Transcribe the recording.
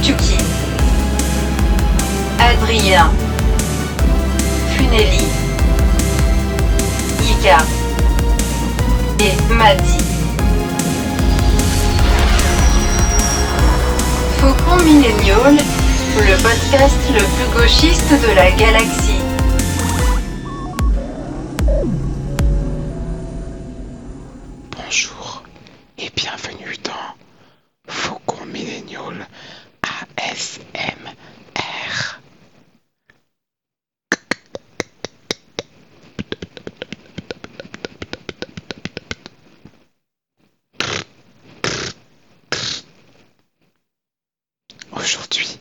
Tuki. Adrien. Funeli. Ika. Et Madi. Faucon Millennial, le podcast le plus gauchiste de la galaxie. Bonjour et bienvenue dans millénial ASMR. Aujourd'hui,